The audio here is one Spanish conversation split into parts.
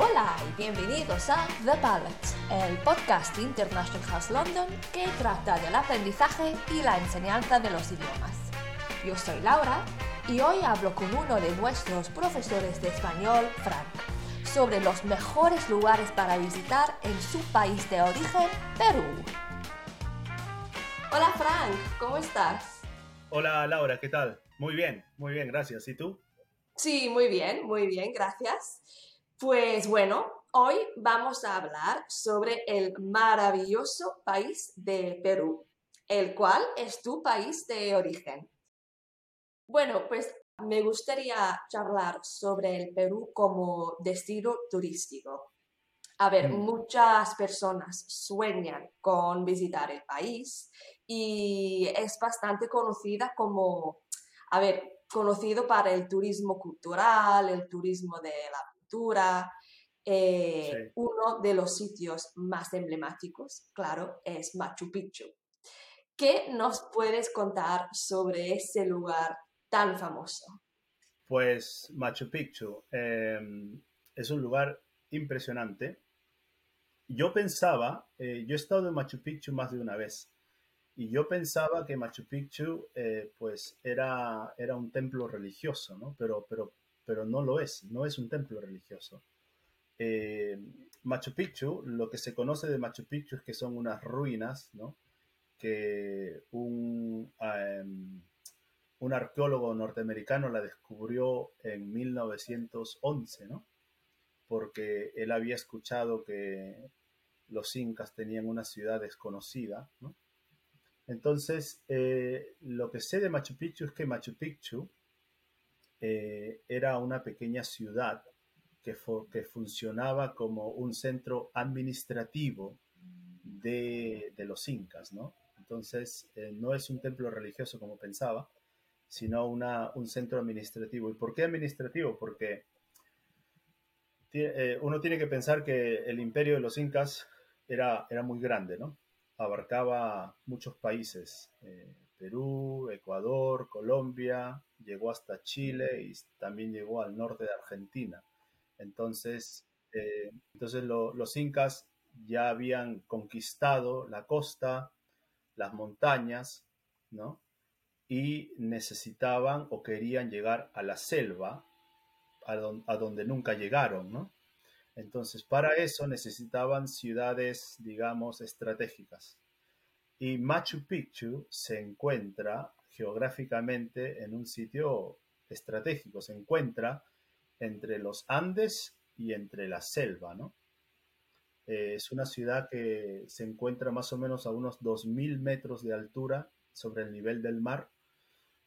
Hola y bienvenidos a The Palette, el podcast de International House London que trata del aprendizaje y la enseñanza de los idiomas. Yo soy Laura y hoy hablo con uno de nuestros profesores de español, Frank, sobre los mejores lugares para visitar en su país de origen, Perú. Hola Frank, ¿cómo estás? Hola Laura, ¿qué tal? Muy bien, muy bien, gracias. ¿Y tú? Sí, muy bien, muy bien, gracias. Pues bueno, hoy vamos a hablar sobre el maravilloso país de Perú, el cual es tu país de origen. Bueno, pues me gustaría charlar sobre el Perú como destino turístico. A ver, Mm, muchas personas sueñan con visitar el país y es bastante conocida como, a ver, conocido para el turismo cultural, el turismo de la cultura. sí. Eh, uno de los sitios más emblemáticos, claro, es Machu Picchu. ¿Qué nos puedes contar sobre ese lugar tan famoso? Pues Machu Picchu eh, es un lugar impresionante. Yo pensaba, eh, yo he estado en Machu Picchu más de una vez, y yo pensaba que Machu Picchu eh, pues era, era un templo religioso, ¿no? Pero, pero, pero no lo es, no es un templo religioso. Eh, Machu Picchu, lo que se conoce de Machu Picchu es que son unas ruinas, ¿no? Que un, em, un arqueólogo norteamericano la descubrió en 1911, ¿no? Porque él había escuchado que los incas tenían una ciudad desconocida, ¿no? Entonces, eh, lo que sé de Machu Picchu es que Machu Picchu eh, era una pequeña ciudad que, que funcionaba como un centro administrativo de, de los incas, ¿no? Entonces, eh, no es un templo religioso como pensaba, sino una, un centro administrativo. ¿Y por qué administrativo? Porque eh, uno tiene que pensar que el imperio de los incas era, era muy grande, ¿no? Abarcaba muchos países, Perú, Ecuador, Colombia, llegó hasta Chile y también llegó al norte de Argentina. Entonces, eh, entonces lo- los incas ya habían conquistado la costa, las montañas, ¿no? y necesitaban o querían llegar a la selva, a, a donde nunca llegaron, ¿no? Entonces, para eso necesitaban ciudades, digamos, estratégicas. Y Machu Picchu se encuentra geográficamente en un sitio estratégico, se encuentra entre los Andes y entre la selva, ¿no? Eh, es una ciudad que se encuentra más o menos a unos 2.000 metros de altura sobre el nivel del mar,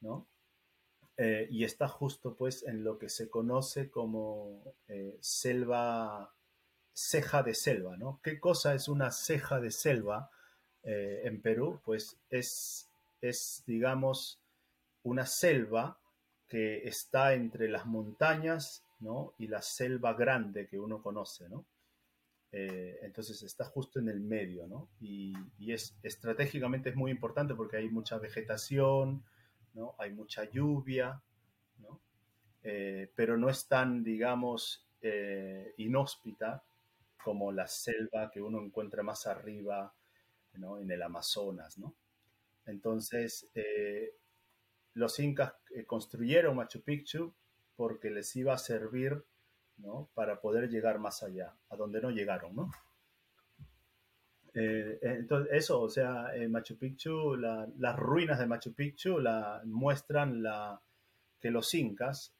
¿no? Eh, y está justo pues en lo que se conoce como eh, selva, ceja de selva, ¿no? ¿Qué cosa es una ceja de selva en Perú? Pues es, es, digamos, una selva que está entre las montañas, ¿no? Y la selva grande que uno conoce, ¿no? Eh, entonces está justo en el medio, ¿no? Y, y es estratégicamente es muy importante porque hay mucha vegetación, ¿no? Hay mucha lluvia, ¿no? Eh, pero no es tan, digamos, eh, inhóspita como la selva que uno encuentra más arriba, ¿no? En el Amazonas, ¿no? Entonces, eh, los incas eh, construyeron Machu Picchu porque les iba a servir. Para poder llegar más allá, a donde no llegaron, ¿no? Eh, entonces, eso, o sea, Machu Picchu, la- las ruinas de Machu Picchu muestran que los incas,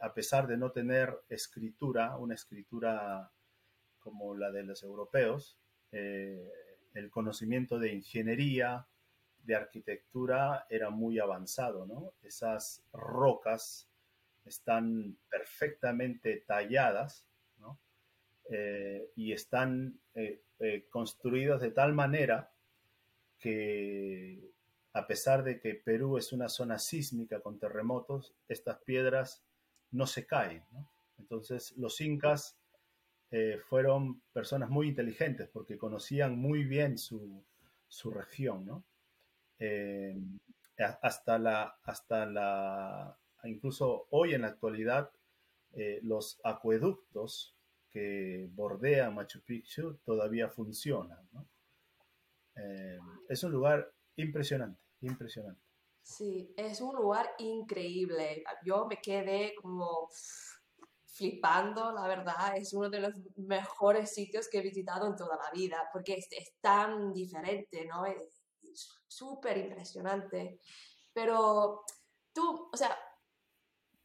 a pesar de no tener escritura, una escritura como la de los europeos, el conocimiento de ingeniería, de arquitectura era muy avanzado, ¿no? Esas rocas están perfectamente talladas. Eh, y están eh, eh, construidas de tal manera que a pesar de que Perú es una zona sísmica con terremotos, estas piedras no se caen. Entonces los incas fueron personas muy inteligentes porque conocían muy bien su, su región, ¿no? Eh, hasta la, hasta la, incluso hoy en la actualidad, eh, los acueductos que bordean Machu Picchu todavía funcionan. Eh, es un lugar impresionante, impresionante. Sí, es un lugar increíble. Yo me quedé como flipando, la verdad. Es uno de los mejores sitios que he visitado en toda la vida, porque es, tan diferente, ¿no? Es súper impresionante. Pero tú, o sea,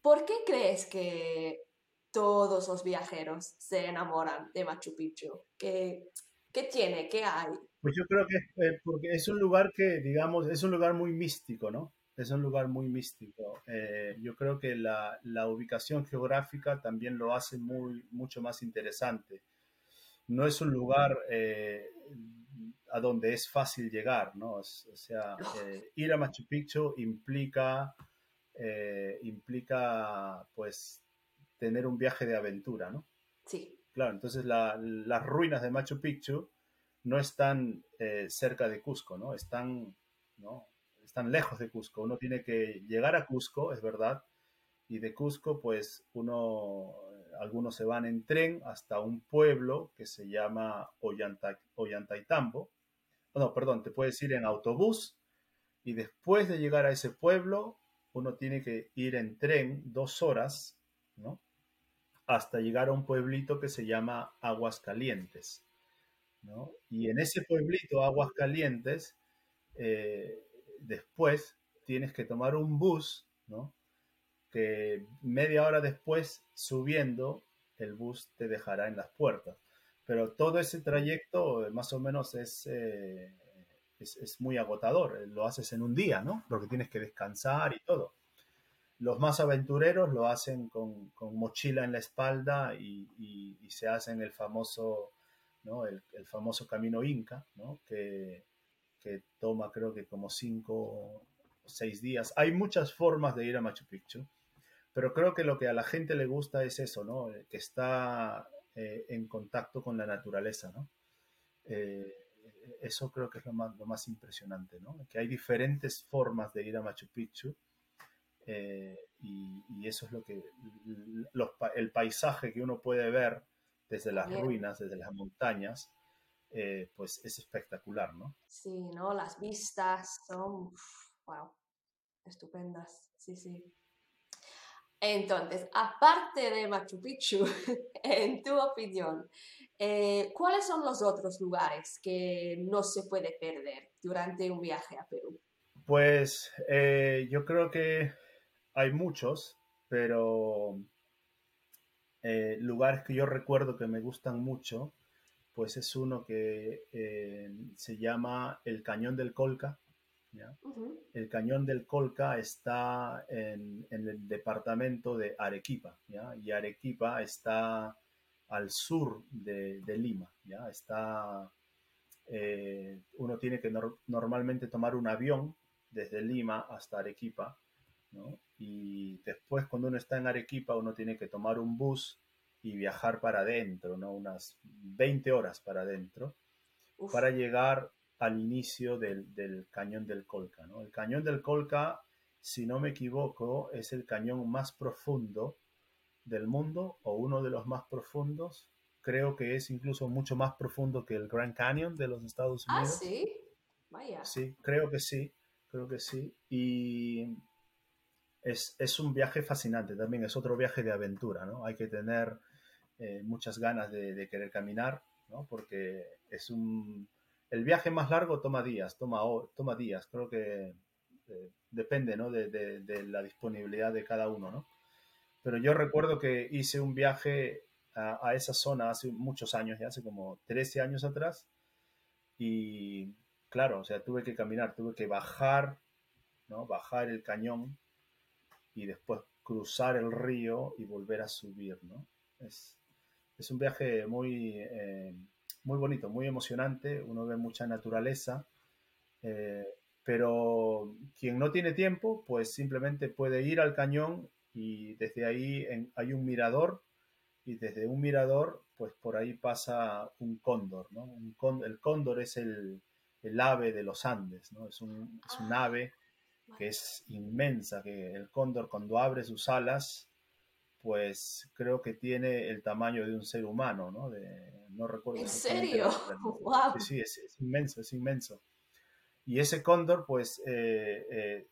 ¿por qué crees que todos los viajeros se enamoran de Machu Picchu? ¿Qué, qué tiene? ¿Qué hay? Pues yo creo que eh, porque es un lugar que, digamos, es un lugar muy místico, ¿no? Es un lugar muy místico. Eh, yo creo que la, la, ubicación geográfica también lo hace muy, mucho más interesante. No es un lugar eh, a donde es fácil llegar, ¿no? O sea, ir a Machu Picchu implica, implica, pues, tener un viaje de aventura, ¿no? Sí. Claro, entonces las ruinas de Machu Picchu no están eh, cerca de Cusco, ¿no? Están, ¿no? Están lejos de Cusco. Uno tiene que llegar a Cusco, es verdad, y de Cusco, pues uno, algunos se van en tren hasta un pueblo que se llama Ollanta, Ollantaytambo. No, perdón, te puedes ir en autobús y después de llegar a ese pueblo, uno tiene que ir en tren dos horas, ¿no? Hasta llegar a un pueblito que se llama Aguas Calientes. Y en ese pueblito, Aguascalientes, eh, después tienes que tomar un bus, ¿no? Que media hora después, subiendo, el bus te dejará en las puertas. Pero todo ese trayecto eh, más o menos es, eh, es, muy agotador. Lo haces en un día, ¿no? Porque tienes que descansar y todo. Los más aventureros lo hacen con, mochila en la espalda y, y se hacen el famoso el, famoso camino Inca, que, toma creo que como cinco o seis días. Hay muchas formas de ir a Machu Picchu, pero creo que lo que a la gente le gusta es eso, ¿no? que está eh, en contacto con la naturaleza. Eh, eso creo que es lo más, impresionante, que hay diferentes formas de ir a Machu Picchu. Eh, y, eso es lo que el paisaje que uno puede ver desde las ruinas, desde las montañas, eh, pues es espectacular, ¿no? Sí, ¿no? Las vistas son, wow, estupendas, sí, sí. Entonces, aparte de Machu Picchu, en tu opinión, eh, ¿cuáles son los otros lugares que no se puede perder durante un viaje a Perú? Pues eh, yo creo que hay muchos, pero eh, lugares que yo recuerdo que me gustan mucho, pues es uno que se llama el Cañón del Colca. El Cañón del Colca está en, el departamento de Arequipa, y Arequipa está al sur de, Lima. ¿ya? Está, eh, uno tiene que normalmente tomar un avión desde Lima hasta Arequipa y después cuando uno está en Arequipa, uno tiene que tomar un bus y viajar para adentro, ¿no? Unas 20 horas para adentro, para llegar al inicio del, cañón del Colca, ¿no? El cañón del Colca, si no me equivoco, es el cañón más profundo del mundo o uno de los más profundos. Creo que es incluso mucho más profundo que el Grand Canyon de los Estados ah, Unidos. Ah, sí. Vaya. Sí, creo que sí, creo que sí. Y es, un viaje fascinante también, es otro viaje de aventura, ¿no? Hay que tener eh, muchas ganas de, querer caminar, ¿no? Porque es un... El viaje más largo toma días, toma, toma días, creo que eh, depende, ¿no? De, la disponibilidad de cada uno, ¿no? Pero yo recuerdo que hice un viaje a, esa zona hace muchos años, ya hace como 13 años atrás, y claro, o sea, tuve que caminar, tuve que bajar, ¿no? Bajar el cañón y después cruzar el río y volver a subir, ¿no? Es, es un viaje muy, eh, muy bonito, muy emocionante, uno ve mucha naturaleza, eh, pero quien no tiene tiempo, pues simplemente puede ir al cañón y desde ahí hay un mirador y desde un mirador, pues por ahí pasa un cóndor, ¿no? Un el cóndor es el, el, ave de los Andes, ¿no? Es un, es un ah. ave que es inmensa, que el cóndor cuando abre sus alas, pues creo que tiene el tamaño de un ser humano, ¿no? De, no recuerdo. ¿En serio? ¡Wow! Sí, es, inmenso, es inmenso. Y ese cóndor, pues, eh, eh,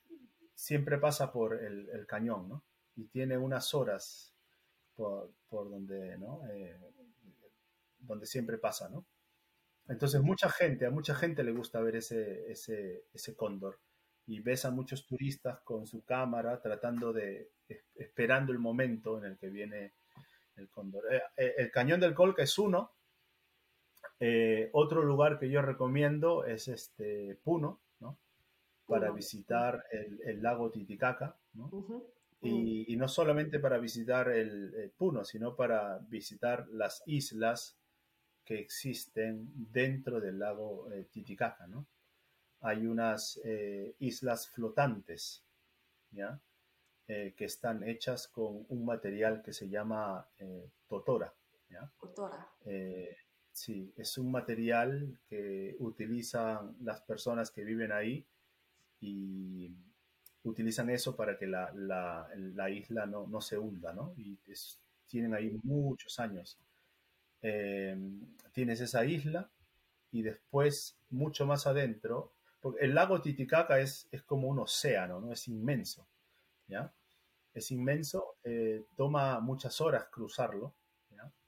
siempre pasa por el, cañón, ¿no? Y tiene unas horas por, donde, ¿no? Eh, donde siempre pasa, ¿no? Entonces, mucha gente, a mucha gente le gusta ver ese, ese, ese cóndor y ves a muchos turistas con su cámara tratando de, esperando el momento en el que viene el cóndor. Eh, eh, el Cañón del Colca es uno. Eh, otro lugar que yo recomiendo es este Puno, ¿no? Para visitar el, lago Titicaca, ¿no? y, no solamente para visitar el, Puno, sino para visitar las islas que existen dentro del lago Titicaca, ¿no? Hay unas eh, islas flotantes, ¿ya? Eh, que están hechas con un material que se llama eh, totora. ¿ya? Totora. sí, es un material que utilizan las personas que viven ahí y utilizan eso para que la, la, isla no, no, se hunda, ¿no? Y tienen ahí muchos años. tienes esa isla y después, mucho más adentro, el lago Titicaca es, es como un océano, ¿no? Es inmenso, ¿ya? Es inmenso, eh, toma muchas horas cruzarlo,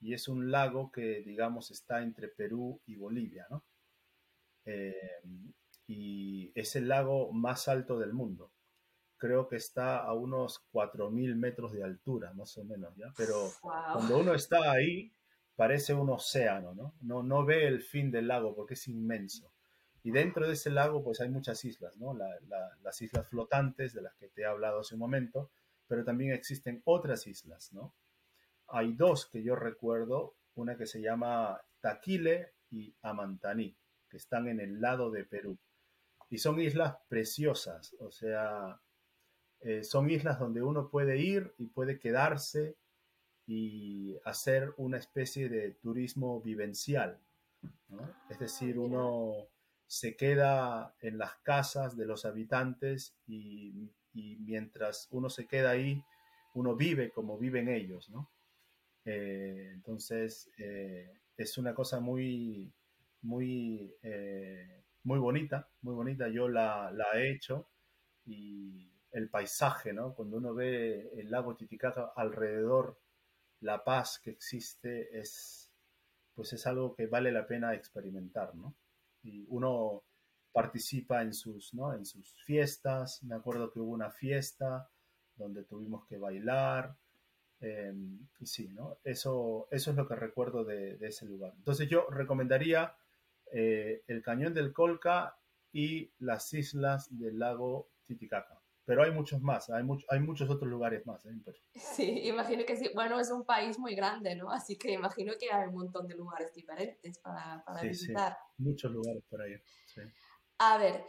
Y es un lago que, digamos, está entre Perú y Bolivia, ¿no? Eh, y es el lago más alto del mundo. Creo que está a unos 4.000 metros de altura, más o menos, ¿ya? Pero cuando uno está ahí, parece un océano, ¿no? ¿no? No ve el fin del lago porque es inmenso. Y dentro de ese lago, pues hay muchas islas, ¿no? las islas flotantes de las que te he hablado hace un momento, pero también existen otras islas, ¿no? Hay dos que yo recuerdo, una que se llama Taquile y Amantaní, que están en el lado de Perú. Y son islas preciosas, o sea, eh, son islas donde uno puede ir y puede quedarse y hacer una especie de turismo vivencial, ¿no? Es decir, uno se queda en las casas de los habitantes y, mientras uno se queda ahí, uno vive como viven ellos, ¿no? Eh, entonces, eh, es una cosa muy, muy, eh, muy bonita, muy bonita. Yo la, he hecho y el paisaje, ¿no? Cuando uno ve el lago Titicaca alrededor, la paz que existe es, pues es algo que vale la pena experimentar, ¿no? Y uno participa en sus, ¿no? en sus fiestas. Me acuerdo que hubo una fiesta donde tuvimos que bailar. Em, y sí, ¿no? Eso, eso es lo que recuerdo de, ese lugar. Entonces yo recomendaría eh, el Cañón del Colca y las islas del lago Titicaca. Pero hay muchos más, hay, hay muchos otros lugares más. ¿eh? Sí, imagino que sí. Bueno, es un país muy grande, ¿no? Así que imagino que hay un montón de lugares diferentes para, para visitar. Sí, muchos lugares por ahí. Sí. A ver,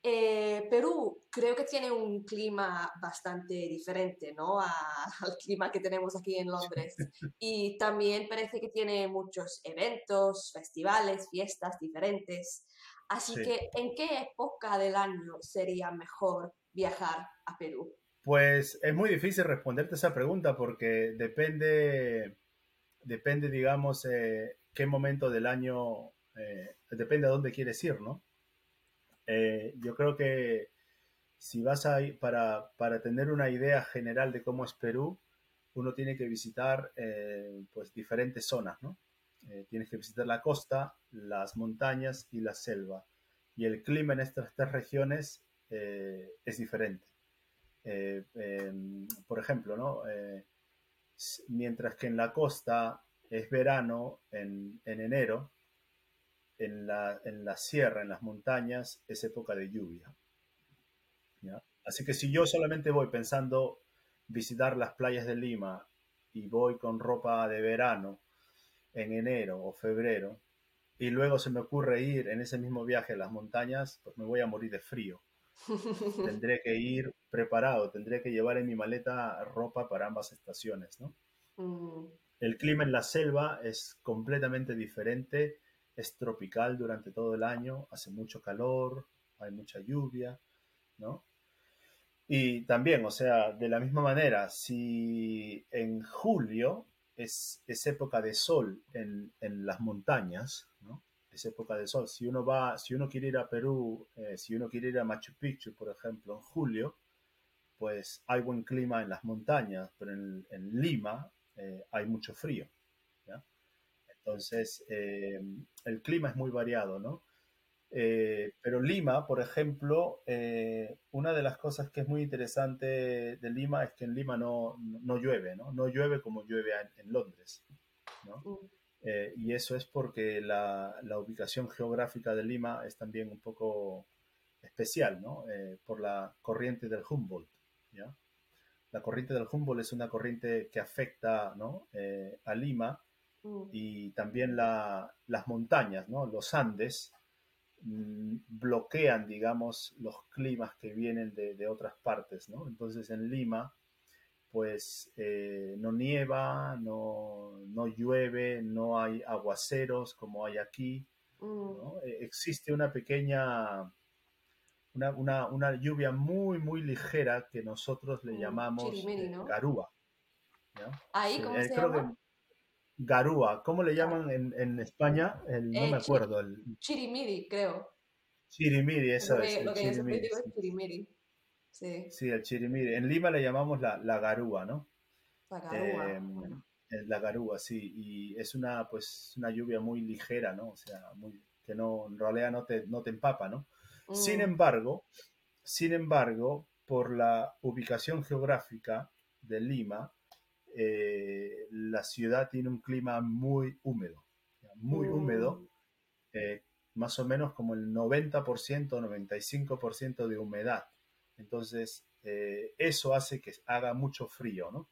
eh, Perú creo que tiene un clima bastante diferente, ¿no? al clima que tenemos aquí en Londres. Y también parece que tiene muchos eventos, festivales, fiestas diferentes. Así que, ¿en qué época del año sería mejor viajar a Perú? Pues es muy difícil responderte esa pregunta porque depende, depende digamos, eh, qué momento del año, eh, depende a dónde quieres ir, ¿no? Eh, yo creo que si vas a para, para, tener una idea general de cómo es Perú, uno tiene que visitar pues diferentes zonas, ¿no? tienes que visitar la costa, las montañas y la selva. Y el clima en estas tres regiones eh, es diferente. Eh, em, por ejemplo, ¿no? Eh, mientras que en la costa es verano en, enero, en la, en la, sierra, en las montañas, es época de lluvia. Así que si yo solamente voy pensando visitar las playas de Lima y voy con ropa de verano en enero o febrero, y luego se me ocurre ir en ese mismo viaje a las montañas, pues me voy a morir de frío. Tendré que ir preparado, tendré que llevar en mi maleta ropa para ambas estaciones, ¿no? Mm. El clima en la selva es completamente diferente, es tropical durante todo el año, hace mucho calor, hay mucha lluvia, ¿no? Y también, o sea, de la misma manera, si en julio es, es época de sol en, en las montañas, ¿no? Es época de sol. Si uno va, si uno quiere ir a Perú, eh, si uno quiere ir a Machu Picchu, por ejemplo, en julio, pues hay buen clima en las montañas, pero en, Lima eh, hay mucho frío. Entonces, eh, el clima es muy variado, ¿no? Pero Lima, por ejemplo, una de las cosas que es muy interesante de Lima es que en Lima no, no llueve, ¿no? No llueve como llueve en, Londres, ¿no? Eh, y eso es porque la, la ubicación geográfica de Lima es también un poco especial, ¿no? Eh, por la corriente del Humboldt, ¿ya? La corriente del Humboldt es una corriente que afecta, ¿no? Eh, a Lima mm, y también la- las montañas, ¿no? Los Andes mm, bloquean, digamos, los climas que vienen de, de otras partes, ¿no? Entonces en Lima, pues eh, no nieva, no, no llueve, no hay aguaceros como hay aquí, mm. ¿no? Eh, existe una pequeña, una, una- una lluvia muy, muy ligera que nosotros le Mm, llamamos chirimiri, eh, ¿no? garúa. Ahí, ¿cómo eh, se creo que llama? garúa, ¿cómo le llaman en, en España? El, no Eh, me acuerdo, el chirimiri, creo. chirimiri, eso es, que, lo que yo siempre chirimiri, digo es chirimiri. Sí, Sí, el chirimiri. En Lima le llamamos la, la garúa, ¿no? la garúa. Eh, eh, la garúa, sí, y es una, pues, una lluvia muy ligera, ¿no? O sea, muy, que no, en realidad no te, no te empapa, ¿no? Sin Mm, embargo, sin embargo, por la ubicación geográfica de Lima, eh, la ciudad tiene un clima muy húmedo, muy húmedo, mm, eh, más o menos como el 90%, 95% de humedad. Entonces, eh, eso hace que haga mucho frío, ¿no?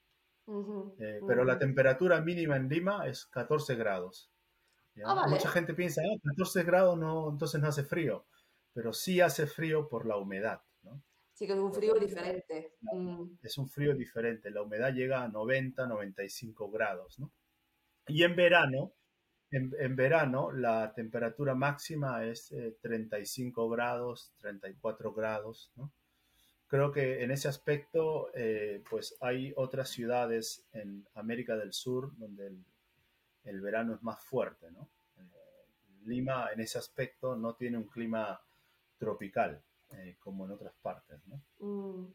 Eh, pero la temperatura mínima en Lima es 14 grados. Ah, Mucha gente piensa, ah, 14 grados no, entonces no hace frío, pero sí hace frío por la humedad, ¿no? Sí que es un frío diferente. Mm, Es un frío diferente, la humedad llega a 90, 95 grados, ¿no? Y en verano, en, en verano la temperatura máxima es eh, 35 grados, 34 grados, ¿no? Creo que en ese aspecto, eh, pues hay otras ciudades en América del Sur donde el, el verano es más fuerte, ¿no? Eh, Lima en ese aspecto no tiene un clima tropical eh, como en otras partes, ¿no? mm.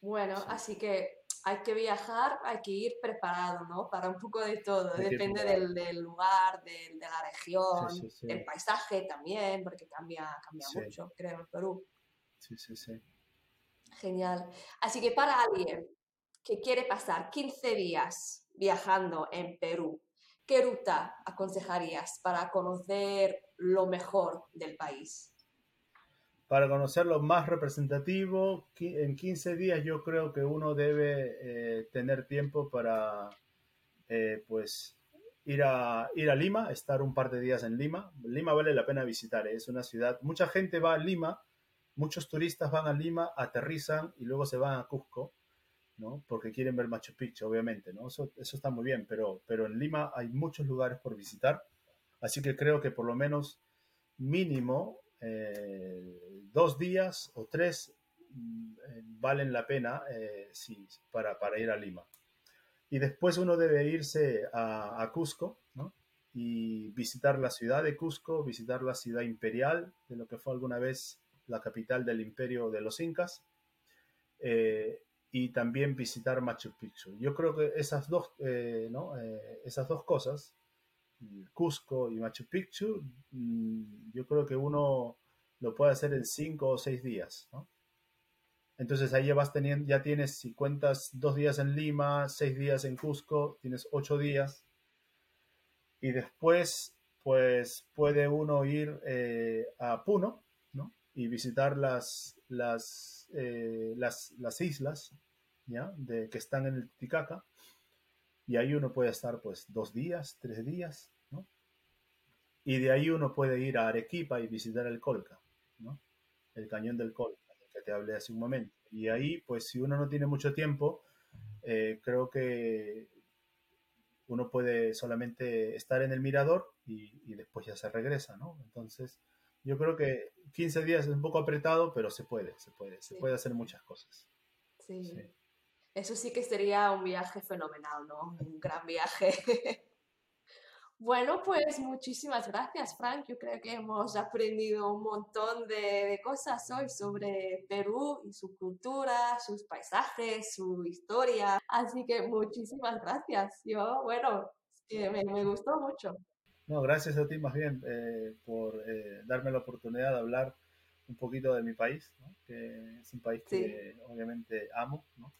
Bueno, Sí, así que hay que viajar, hay que ir preparado, ¿no? Para un poco de todo. hay Depende del, del lugar, del- de la región, sí, sí, del paisaje también, porque cambia, cambia mucho, creo, en Perú. sí, sí, sí. Genial. Así que para alguien que quiere pasar 15 días viajando en Perú, ¿qué ruta aconsejarías para conocer lo mejor del país? Para conocer lo más representativo, en 15 días yo creo que uno debe eh, tener tiempo para, eh, pues, ir a, ir a Lima, estar un par de días en Lima. Lima vale la pena visitar, es una ciudad, mucha gente va a Lima, muchos turistas van a Lima, aterrizan y luego se van a Cusco, ¿no? Porque quieren ver Machu Picchu, obviamente, ¿no? Eso, está muy bien, pero, pero en Lima hay muchos lugares por visitar, así que creo que por lo menos mínimo eh, dos días o tres mm, eh, valen la pena eh, para, para ir a Lima. Y después uno debe irse a, a Cusco, ¿no? Y visitar la ciudad de Cusco, visitar la ciudad imperial, de lo que fue alguna vez la capital del imperio de los incas, eh, y también visitar Machu Picchu. Yo creo que esas dos, eh, ¿no? Eh, esas dos cosas, Cusco y Machu Picchu, mm, yo creo que uno lo puede hacer en cinco o seis días. Entonces ahí ya vas teniendo, ya tienes, si cuentas dos días en Lima, seis días en Cusco, tienes ocho días. Y después, pues puede uno ir a Puno, ¿no? Y visitar las, las, eh, las, las islas, ¿ya? De, que están en el Titicaca. Y ahí uno puede estar, pues, dos días, tres días, ¿no? Y de ahí uno puede ir a Arequipa y visitar el Colca, ¿no? El cañón del Colca, que te hablé hace un momento. Y ahí, pues, si uno no tiene mucho tiempo, eh, creo que uno puede solamente estar en el mirador y, y, después ya se regresa, ¿no? Entonces, yo creo que 15 días es un poco apretado, pero se puede, se puede, se puede hacer muchas cosas. Sí. Eso sí que sería un viaje fenomenal, ¿no? Un gran viaje. Bueno, pues muchísimas gracias, Frank. Yo creo que hemos aprendido un montón de, cosas hoy sobre Perú y su cultura, sus paisajes, su historia. Así que muchísimas gracias. Yo, bueno, me, me gustó mucho. No, gracias a ti más bien eh, por eh, darme la oportunidad de hablar un poquito de mi país, que es un país que obviamente amo, ¿no?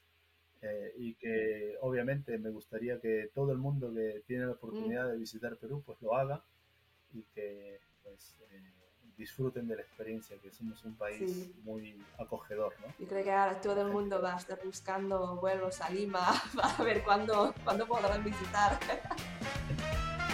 Eh, y que obviamente me gustaría que todo el mundo que tiene la oportunidad mm. de visitar Perú pues lo haga y que pues eh, disfruten de la experiencia, que somos un país muy acogedor. ¿no? Yo creo que ahora todo el mundo va a estar buscando vuelos a Lima para ver cuándo, cuándo podrán visitar.